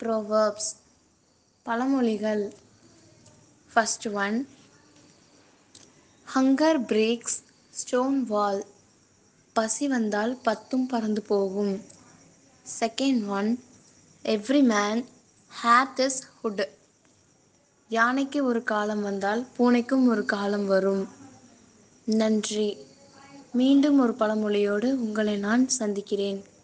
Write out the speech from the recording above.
Proverbs பழமொழிகள். First one hunger breaks stone wall பசி வந்தால் பத்தும் பறந்து போகும். Second one every man hath is hood யானைக்கு ஒரு காலம் வந்தால் பூனைக்கும் ஒரு காலம் வரும். நன்றி. மீண்டும் ஒரு பழமொழியோடு உங்களை நான் சந்திக்கிறேன்.